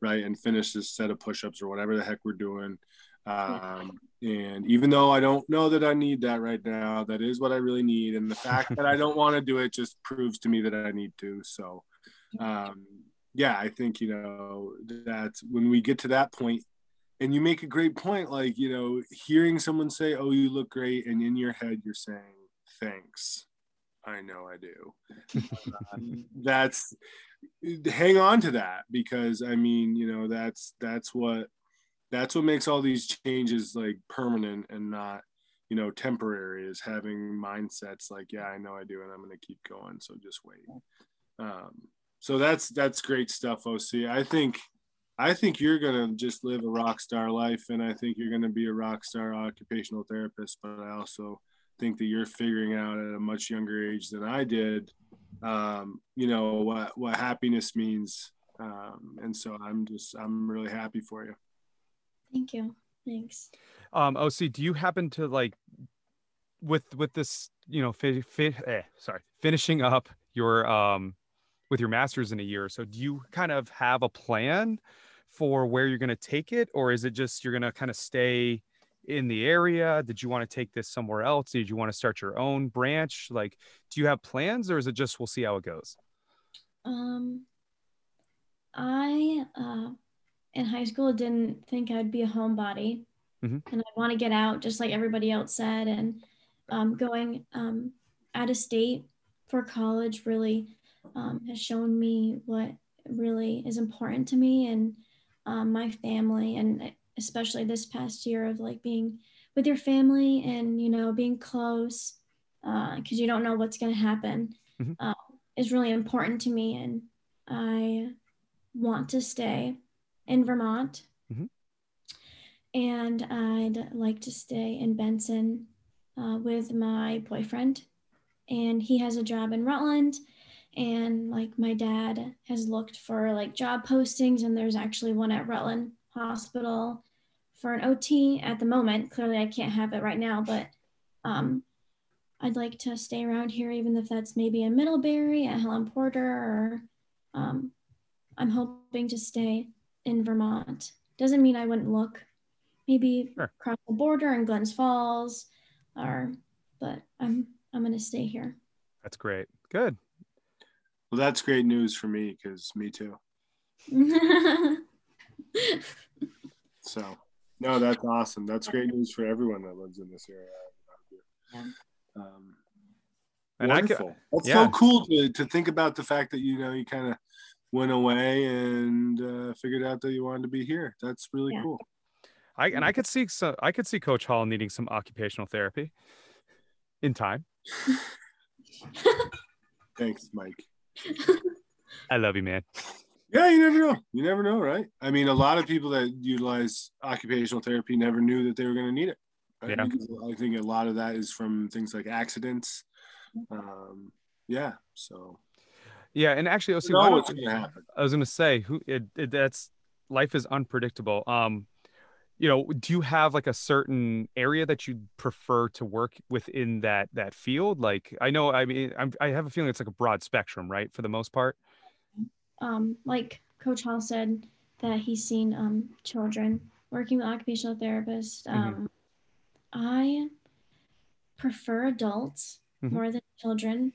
right, and finish this set of push-ups or whatever the heck we're doing. Um, and even though I don't know that I need that right now, that is what I really need. And the fact that I don't want to do it just proves to me that I need to. So, um, yeah, I think, you know, that when we get to that point, and you make a great point, like, you know, hearing someone say, Oh, you look great. And in your head, you're saying, Thanks. I know I do. um, that's hang on to that because I mean, you know, that's that's what that's what makes all these changes like permanent and not you know temporary is having mindsets like yeah i know i do and i'm going to keep going so just wait um, so that's that's great stuff oc i think i think you're going to just live a rock star life and i think you're going to be a rock star occupational therapist but i also think that you're figuring out at a much younger age than i did um, you know what what happiness means um, and so i'm just i'm really happy for you Thank you. Thanks. Um, OC, do you happen to like with with this, you know, fi- fi- eh, sorry, finishing up your um with your masters in a year so, do you kind of have a plan for where you're going to take it, or is it just you're going to kind of stay in the area? Did you want to take this somewhere else? Did you want to start your own branch? Like, do you have plans, or is it just we'll see how it goes? Um, I uh, in high school didn't think I'd be a homebody mm-hmm. and I want to get out just like everybody else said. And um, going um, out of state for college really um, has shown me what really is important to me and um, my family, and especially this past year of like being with your family and you know being close because uh, you don't know what's going to happen mm-hmm. uh, is really important to me, and I want to stay in Vermont. Mm-hmm. And I'd like to stay in Benson uh, with my boyfriend. And he has a job in Rutland. And like my dad has looked for like job postings, and there's actually one at Rutland Hospital for an OT at the moment. Clearly, I can't have it right now, but um, I'd like to stay around here, even if that's maybe in Middlebury at Helen Porter, or um, I'm hoping to stay in Vermont. Doesn't mean I wouldn't look maybe sure. across the border in Glens Falls or but I'm I'm gonna stay here. That's great. Good. Well, that's great news for me because me too. so, no, that's awesome. That's great news for everyone that lives in this area. Yeah. Um, and wonderful. I could, that's yeah. so cool to, to think about the fact that you know you kind of went away and uh, figured out that you wanted to be here. That's really Yeah. cool. I and I could see so I could see Coach Hall needing some occupational therapy in time. Thanks, Mike. I love you, man. Yeah, you never know. You never know, right? I mean, a lot of people that utilize occupational therapy never knew that they were going to need it. right? Yeah. Because I think a lot of that is from things like accidents. Um, yeah. So, Yeah, and actually, OC, you why know don't- what's going to happen. I was gonna say who it, it that's life is unpredictable. Um, you know, do you have like a certain area that you prefer to work within that that field? Like, I know, I mean, I'm, I have a feeling it's like a broad spectrum, right, for the most part. um, like Coach Hall said that he's seen um, children working with occupational therapists. Mhm. Um, I prefer adults Mhm. more than children,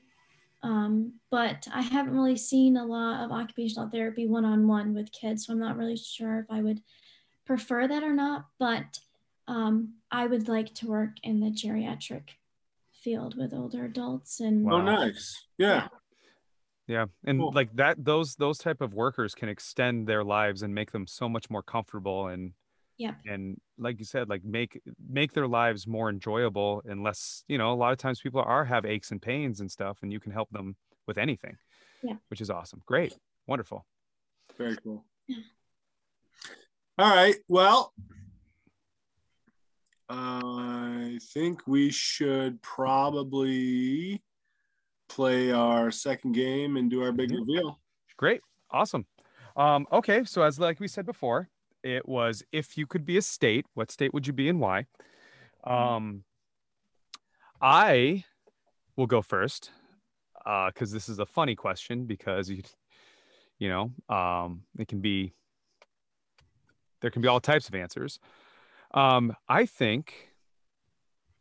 um, but I haven't really seen a lot of occupational therapy one on one with kids, so I'm not really sure if I would prefer that or not. But um, I would like to work in the geriatric field with older adults and Wow. Oh, nice. Yeah. Yeah, and Cool. like that, those those type of workers can extend their lives and make them so much more comfortable and yeah and like you said, like make make their lives more enjoyable and less. You know, a lot of times people are have aches and pains and stuff, and you can help them with anything. Yeah. which is awesome. Great, wonderful. Very cool. Yeah. All right. Well, I think we should probably play our second game and do our big Mhm. reveal. Great. Awesome. Um, okay. So as like we said before, it was if you could be a state, what state would you be and why? Um, I will go first because this is a funny question because you You know, um, it can be there can be all types of answers. Um, I think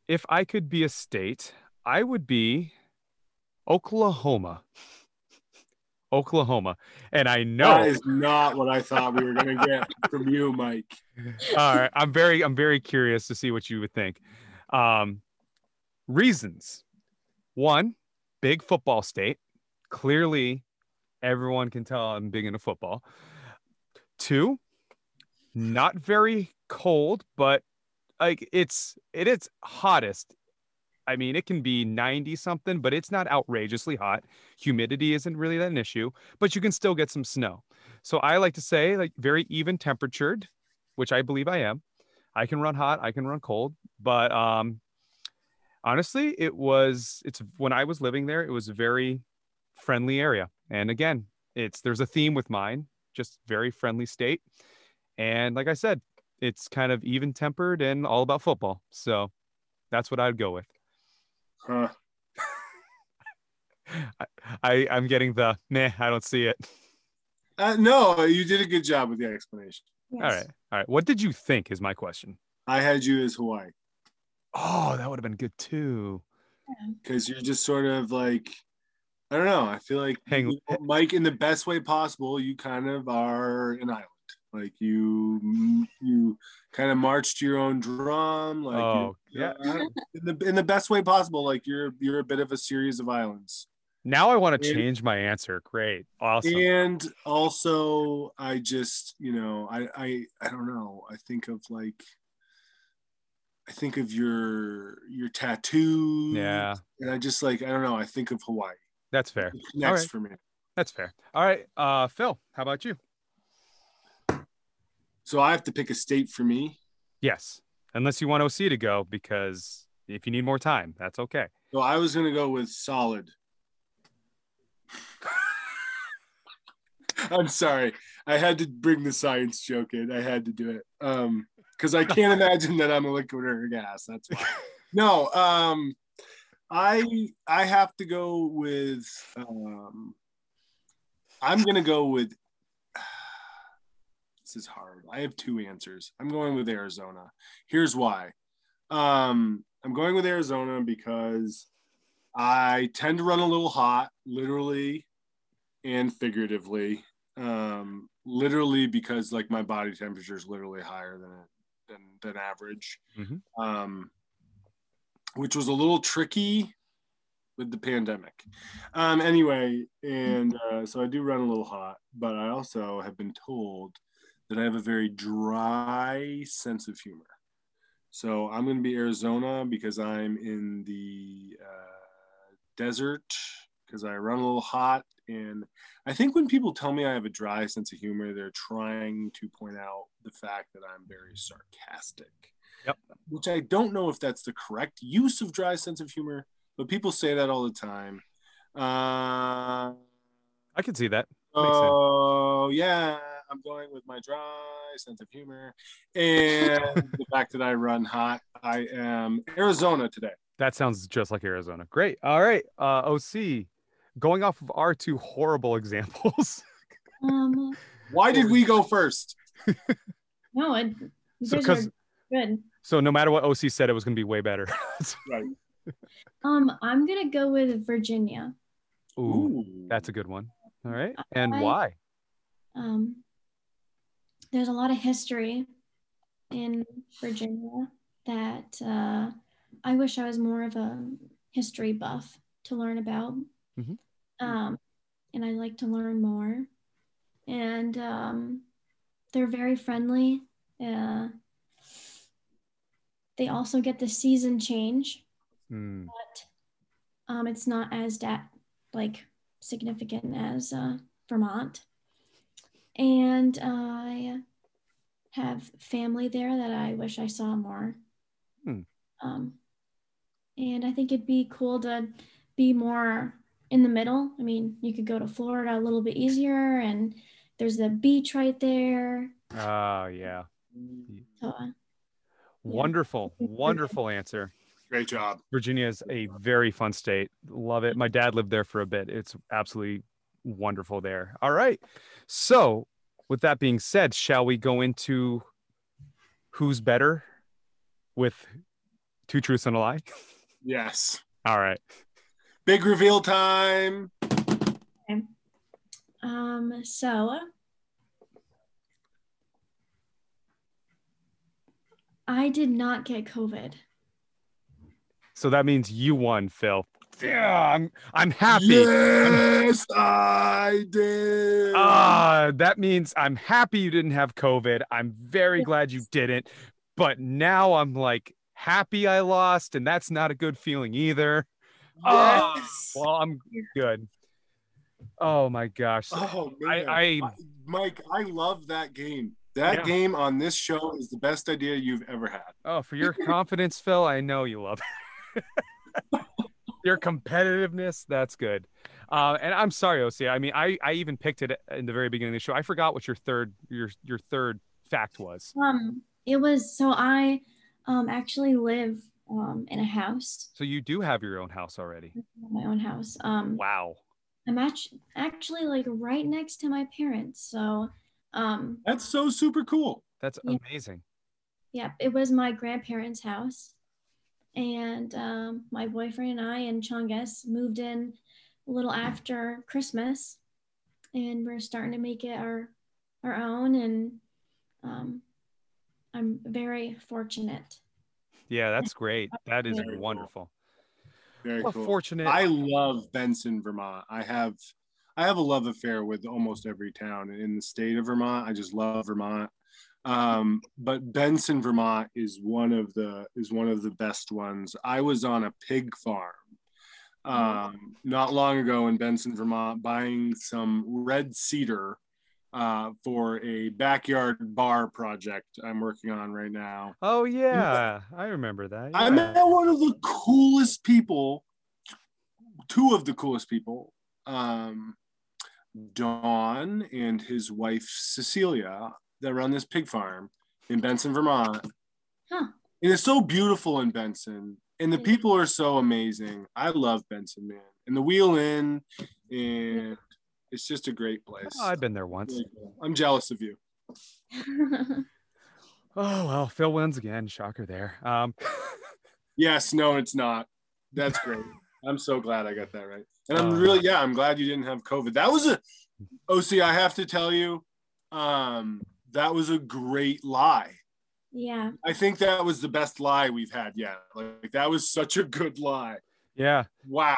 if I could be a state, I would be Oklahoma. Oklahoma. And I know That is not what I thought we were going to get from you, Mike. all right i'm very i'm very curious to see what you would think um reasons one big football state clearly everyone can tell i'm big into football two not very cold but like it's it is hottest i mean it can be 90 something but it's not outrageously hot humidity isn't really that an issue but you can still get some snow so i like to say like very even temperatured which I believe I am. I can run hot, I can run cold, but um honestly, it was it's when I was living there, it was a very friendly area. And again, it's there's a theme with mine, just very friendly state. And like I said, it's kind of even tempered and all about football. So that's what I'd go with. Huh. I, I I'm getting the meh, I don't see it. Uh, no, you did a good job with the explanation. Yes. All right. All right. What did you think is my question? I had you as Hawaii Oh, that would have been good too. because you're just sort of like, I don't know. I feel like Hang- you- Mike, in the best way possible, you kind of are an island. Like you, you kind of marched your own drum. Like Oh, you- yeah. in the in the best way possible. Like you're you're a bit of a series of islands. Now I want to And- change my answer. Great. Awesome. And also, I just, you know, I, I, I don't know. I think of like, I think of your your tattoos. Yeah, And I just like, I don't know. I think of Hawaii. that's fair. Connects right. for me. That's fair. All right. Uh Phil, how about you? So I have to pick a state for me. Yes. Unless you want OC to go, because if you need more time, that's okay. So I was gonna go with solid. I'm sorry. I had to bring the science joke in. I had to do it. Um, because I can't imagine that I'm a liquid or a gas. That's why. No, um, I I have to go with um I'm gonna go with this is hard. I have two answers. I'm going with Arizona. Here's why. Um, I'm going with Arizona because I tend to run a little hot, literally and figuratively. Um, literally because like my body temperature is literally higher than than than average. Mhm. Um, which was a little tricky with the pandemic. Um, anyway, and uh, so I do run a little hot, but I also have been told that I have a very dry sense of humor. So I'm going to be Arizona because I'm in the uh, desert because I run a little hot. And I think when people tell me I have a dry sense of humor, they're trying to point out the fact that I'm very sarcastic. Yep. Which I don't know if that's the correct use of dry sense of humor, but people say that all the time. Uh, I can see that. Oh yeah, I'm going with my dry sense of humor and the fact that I run hot. I am Arizona today. That sounds just like Arizona. Great. All right. Uh OC, going off of our two horrible examples. Um, Why did we go first? no, it, you So, guys 'cause- good. so no matter what OC said, it was gonna be way better. Right. Um, I'm gonna go with Virginia. Ooh, that's a good one. All right. And I- why? Um, there's a lot of history in Virginia that uh, I wish I was more of a history buff to learn about. Mhm. Um, and I like to learn more. And um, they're very friendly. Uh, they also get the season change, Hmm. but um, it's not as that like significant as uh, Vermont. And I have family there that I wish I saw more. Hmm. Um, and I think it'd be cool to be more in the middle. I mean, you could go to Florida a little bit easier, and there's the beach right there. Oh yeah. So, uh, Wonderful. Wonderful answer. Great job. Virginia is a very fun state. Love it. My dad lived there for a bit. It's absolutely wonderful there. All right. So, with that being said, shall we go into who's better with two truths and a lie? Yes. All right. Big reveal time. Um, so I did not get COVID. So that means you won, Phil. Yeah, I'm I'm happy. Yes, I did. Ah, that means I'm happy you didn't have COVID. I'm very glad you didn't. But now I'm like happy I lost, and that's not a good feeling either. Yes. well, I'm good. Oh my gosh. Oh I, man, I Mike, I love that game. That Yeah. game on this show is the best idea you've ever had. oh for your confidence, Phil. I know you love it. your competitiveness. That's good. Uh, and I'm sorry, OC. I mean, I I even picked it in the very beginning of the show. I forgot what your third your your third fact was. Um, it was so I um actually live um in a house, So you do have your own house already. my own house. Um, Wow. I'm actually actually like right next to my parents. So, um, That's so super cool. That's Yeah. amazing. yeah, it was my grandparents' house, and um, my boyfriend and I and Chungus moved in a little after Christmas, and we're starting to make it our our own, and um, I'm very fortunate. Yeah, that's great. That is Very cool. wonderful. Very Well, cool. fortunate. I love Benson, Vermont. I have I have a love affair with almost every town in the state of Vermont. I just love Vermont. Um, but Benson, Vermont is one of the is one of the best ones. I was on a pig farm um, not long ago in Benson, Vermont, buying some red cedar uh, for a backyard bar project I'm working on right now. oh yeah, I remember that. I met one of the coolest people, two of the coolest people, um, Don and his wife Cecilia, that run this pig farm in Benson, Vermont. Huh. And it's so beautiful in Benson, and the people are so amazing. I love Benson, man, and the Wheel Inn, and it's just a great place. Oh, I've been there once. I'm jealous of you. Oh well, Phil wins again. Shocker there. Um, Yes, no, it's not. That's great. I'm so glad I got that right. And I'm Uh. really, yeah, I'm glad you didn't have COVID. That was a OC, I have to tell you, um, that was a great lie. yeah, I think that was the best lie we've had yet. Like that was such a good lie. yeah, Wow.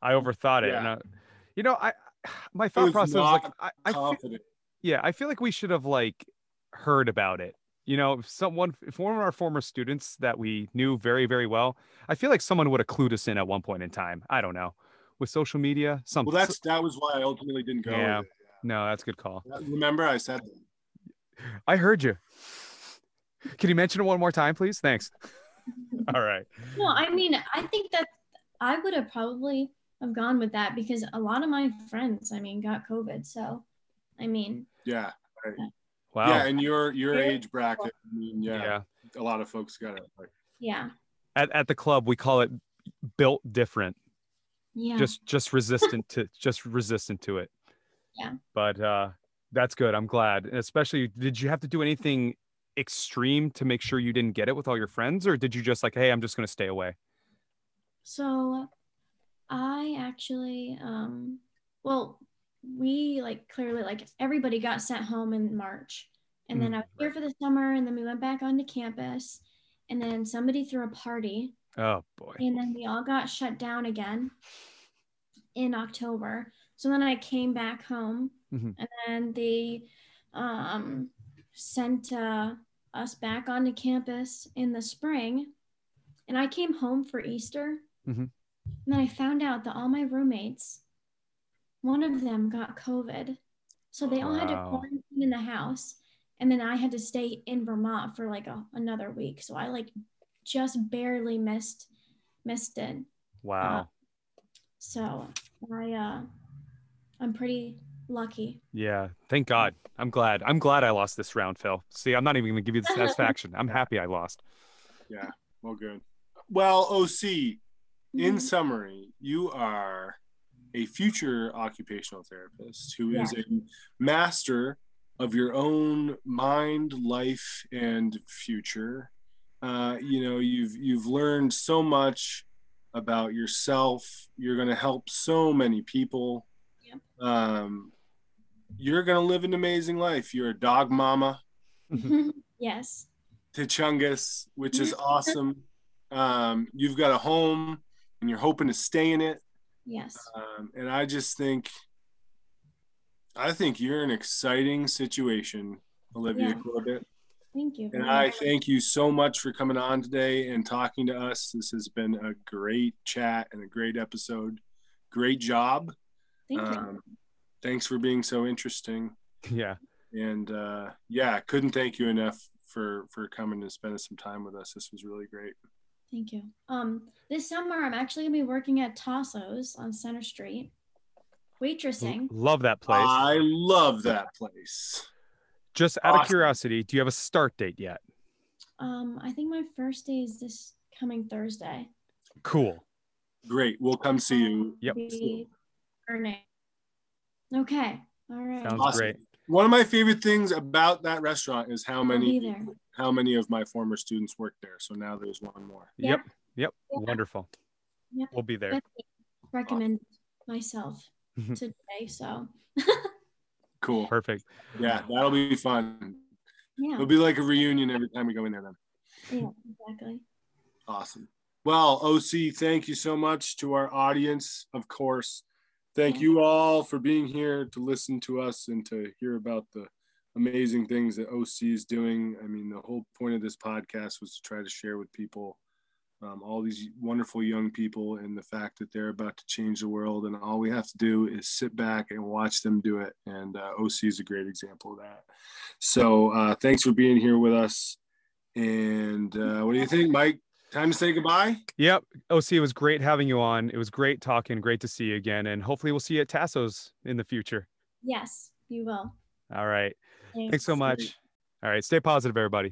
I overthought it. Yeah. And I, you know, I my thought was process was like, I, I feel, yeah, I feel like we should have like heard about it. You know, if someone, if one of our former students that we knew very, very well, I feel like someone would have clued us in at one point in time. I don't know, with social media, something. Well, that's that was why I ultimately didn't go. Yeah. with it. no, that's a good call. Remember, I said I heard you. Can you mention it one more time, please? Thanks. All right. Well, I mean, I think that I would have probably have gone with that because a lot of my friends, I mean, got COVID. So, I mean, yeah, Wow. yeah, and your your age bracket. I mean, yeah, yeah. a lot of folks got it. Like, yeah, At, at the club, we call it built different. yeah. just just resistant to just resistant to it Yeah. but uh that's good. I'm glad. And especially did you have to do anything extreme to make sure you didn't get it with all your friends or did you just like hey i'm just going to stay away So I actually um well we like clearly like everybody got sent home in March. And then Mm, I was here for the summer and then we went back onto campus and then somebody threw a party. Oh boy. And then we all got shut down again in October. So then I came back home Mhm. and then they um sent uh, us back onto campus in the spring and I came home for Easter. Mhm. And then I found out that all my roommates, one of them got COVID. So they all had to quarantine in the house. And then I had to stay in Vermont for like a, another week. So I like just barely missed missed it. wow So I uh I'm pretty lucky. yeah thank god i'm glad i'm glad i lost this round phil see i'm not even going to give you the satisfaction i'm happy i lost yeah, well, good. Well, OC, in Mhm. summary, you are a future occupational therapist who is a master of your own mind, life, and future. Uh, you know, you've you've learned so much about yourself. You're going to help so many people. Yep. Um, you're going to live an amazing life. You're a dog mama yes. to Chungus, which is awesome. Um, you've got a home and you're hoping to stay in it. Yes. Um, and I just think, I think you're an exciting situation, Olivia Yeah. Corbett. Thank you. And I thank you so much for coming on today and talking to us. This has been a great chat and a great episode. Great job. Thank you. Thanks for being so interesting. Yeah. And uh, yeah, couldn't thank you enough for for coming and spending some time with us. This was really great. Thank you. Um, this summer I'm actually gonna be working at Tasso's on Center Street, waitressing. Love that place. I love that place. Just out of curiosity, do you have a start date yet? Um, I think my first day is this coming Thursday. Cool. Great. We'll come see you. Yep. Be earning. Okay. All right. Sounds Awesome. great. One of my favorite things about that restaurant is how I'll many how many of my former students work there. So now there's one more. Yeah. Yep. Yep. Yeah. Wonderful. Yep. We'll be there. Definitely recommend myself Mhm. today. So Cool. Perfect. Yeah, that'll be fun. yeah, It'll be like a reunion every time we go in there then. yeah, exactly. Awesome. Well, OC, thank you so much to our audience, of course. Thank you all for being here to listen to us and to hear about the amazing things that OC is doing. I mean, the whole point of this podcast was to try to share with people um, all these wonderful young people and the fact that they're about to change the world. And all we have to do is sit back and watch them do it. And uh, OC is a great example of that. So uh, thanks for being here with us. And uh, what do you think, Mike? Time to say goodbye. Yep. OC, it was great having you on. It was great talking. Great to see you again. And hopefully we'll see you at Tasso's in the future. Yes, you will. All right. Thanks. Thanks so much. All right. Stay positive, everybody.